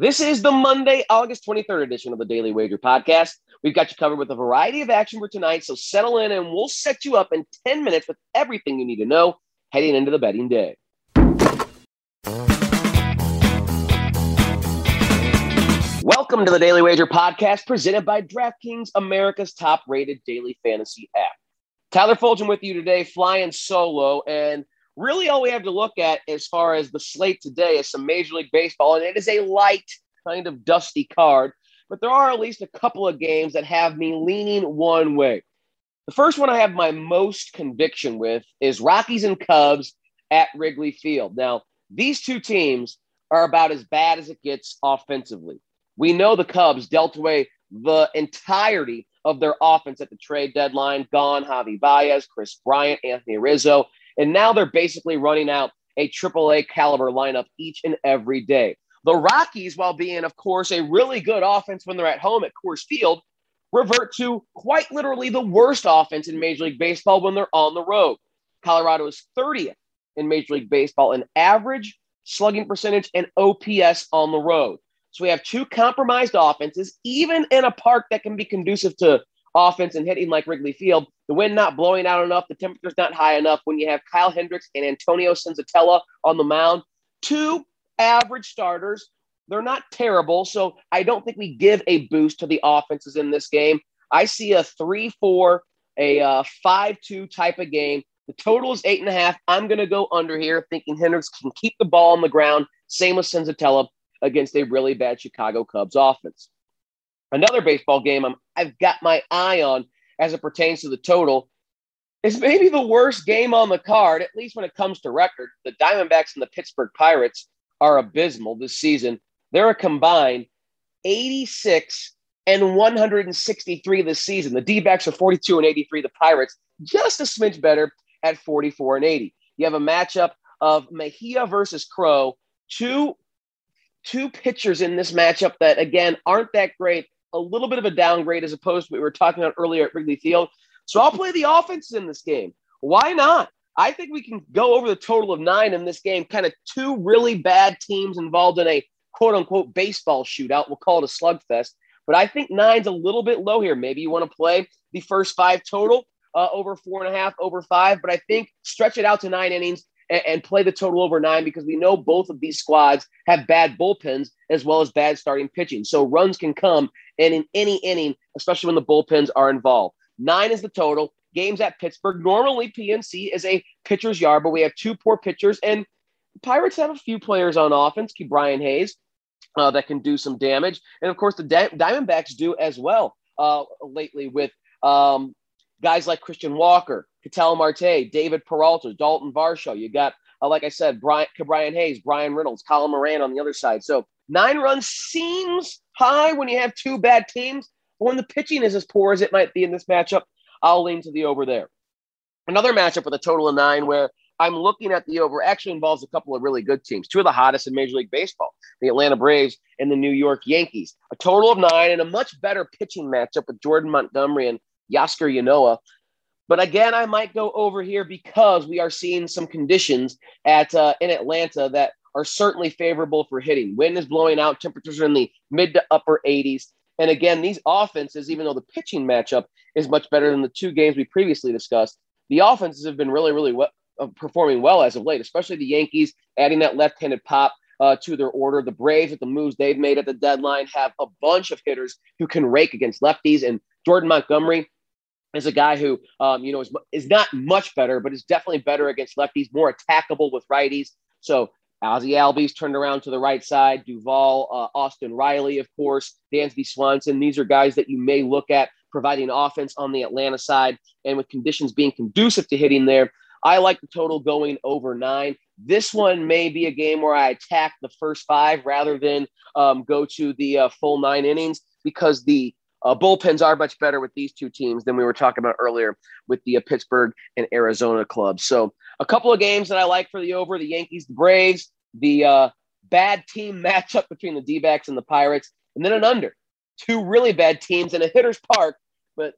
This is the Monday, August 23rd edition of the Daily Wager podcast. We've got you covered with a variety of action for tonight, so settle in and we'll set you up in 10 minutes with everything you need to know heading into the betting day. Welcome to the Daily Wager podcast presented by DraftKings, America's top rated daily fantasy app. Tyler Fulghum with you today, flying solo. And really, all we have to look at as far as the slate today is some Major League Baseball, and it is a light, kind of dusty card. But there are at least a couple of games that have me leaning one way. The first one I have my most conviction with is Rockies and Cubs at Wrigley Field. Now, these two teams are about as bad as it gets offensively. We know the Cubs dealt away the entirety of their offense at the trade deadline. Gone Javi Baez, Kris Bryant, Anthony Rizzo. And now they're basically running out a AAA caliber lineup each and every day. The Rockies, while being, of course, a really good offense when they're at home at Coors Field, revert to quite literally the worst offense in Major League Baseball when they're on the road. Colorado is 30th in Major League Baseball in average slugging percentage and OPS on the road. So we have two compromised offenses, even in a park that can be conducive to offense and hitting like Wrigley Field. The wind not blowing out enough, the temperature's not high enough. When you have Kyle Hendricks and Antonio Senzatela on the mound, two average starters. They're not terrible, so I don't think we give a boost to the offenses in this game. I see a three-four, a uh, five-two type of game. The total is eight and a half. I'm going to go under here, thinking Hendricks can keep the ball on the ground. Same with Senzatela against a really bad Chicago Cubs offense. Another baseball game I'm, I've got my eye on as it pertains to the total is maybe the worst game on the card, at least when it comes to record. The Diamondbacks and the Pittsburgh Pirates are abysmal this season. They're a combined 86 and 163 this season. The D backs are 42 and 83. The Pirates just a smidge better at 44 and 80. You have a matchup of Mejia versus Crowe. two two pitchers in this matchup that again aren't that great a little bit of a downgrade as opposed to what we were talking about earlier at Wrigley Field. So I'll play the offenses in this game. Why not? I think we can go over the total of nine in this game. Kind of two really bad teams involved in a quote unquote baseball shootout. We'll call it a slugfest. But I think nine's a little bit low here. Maybe you want to play the first five total uh, over four and a half, over five. But I think stretch it out to nine innings and, and play the total over nine because we know both of these squads have bad bullpens as well as bad starting pitching. So runs can come and in any inning, especially when the bullpens are involved. Nine is the total. Games at Pittsburgh. Normally, PNC is a pitcher's yard, but we have two poor pitchers, and Pirates have a few players on offense. Brian Hayes uh, that can do some damage, and of course the Di- Diamondbacks do as well uh, lately with um, guys like Christian Walker, Ketel Marte, David Peralta, Dalton Varsho. You got, uh, like I said, Brian, Brian Hayes, Bryan Reynolds, Colin Moran on the other side. So nine runs seems high when you have two bad teams. But when the pitching is as poor as it might be in this matchup, I'll lean to the over there. Another matchup with a total of nine where I'm looking at the over actually involves a couple of really good teams, two of the hottest in Major League Baseball, the Atlanta Braves and the New York Yankees. A total of nine and a much better pitching matchup with Jordan Montgomery and Huascar Ynoa. But again, I might go over here because we are seeing some conditions at uh, in Atlanta that are certainly favorable for hitting. Wind is blowing out, temperatures are in the mid to upper 80s. And again, these offenses, even though the pitching matchup is much better than the two games we previously discussed, the offenses have been really, really well, uh, performing well as of late, especially the Yankees adding that left handed pop. Uh, to their order. The Braves, with the moves they've made at the deadline, have a bunch of hitters who can rake against lefties. And Jordan Montgomery, is a guy who, um, you know, is, is not much better, but is definitely better against lefties, more attackable with righties. So Ozzie Albies turned around to the right side. Duvall, uh, Austin Riley, of course, Dansby Swanson. These are guys that you may look at providing offense on the Atlanta side. And with conditions being conducive to hitting there, I like the total going over nine. This one may be a game where I attack the first five rather than um, go to the uh, full nine innings because the uh, bullpens are much better with these two teams than we were talking about earlier with the uh, Pittsburgh and Arizona clubs. So a couple of games that I like for the over: the Yankees, the Braves, the uh, bad team matchup between the D-backs and the Pirates, and then an under. Two really bad teams in a hitter's park, but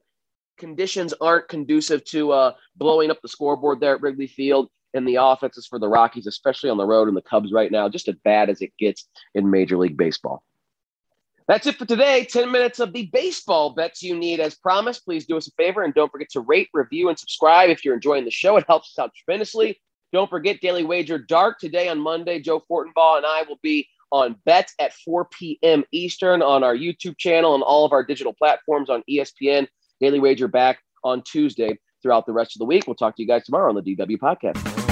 conditions aren't conducive to uh, blowing up the scoreboard there at Wrigley Field. And the offenses for the Rockies, especially on the road, and the Cubs right now, just as bad as it gets in Major League Baseball. That's it for today. 10 minutes of the baseball bets you need. As promised, please do us a favor and don't forget to rate, review, and subscribe if you're enjoying the show. It helps us out tremendously. Don't forget Daily Wager Dark today on Monday. Joe Fortenbaugh and I will be on bets at 4 p.m. Eastern on our YouTube channel and all of our digital platforms on ESPN. Daily Wager back on Tuesday throughout the rest of the week. We'll talk to you guys tomorrow on the DW podcast.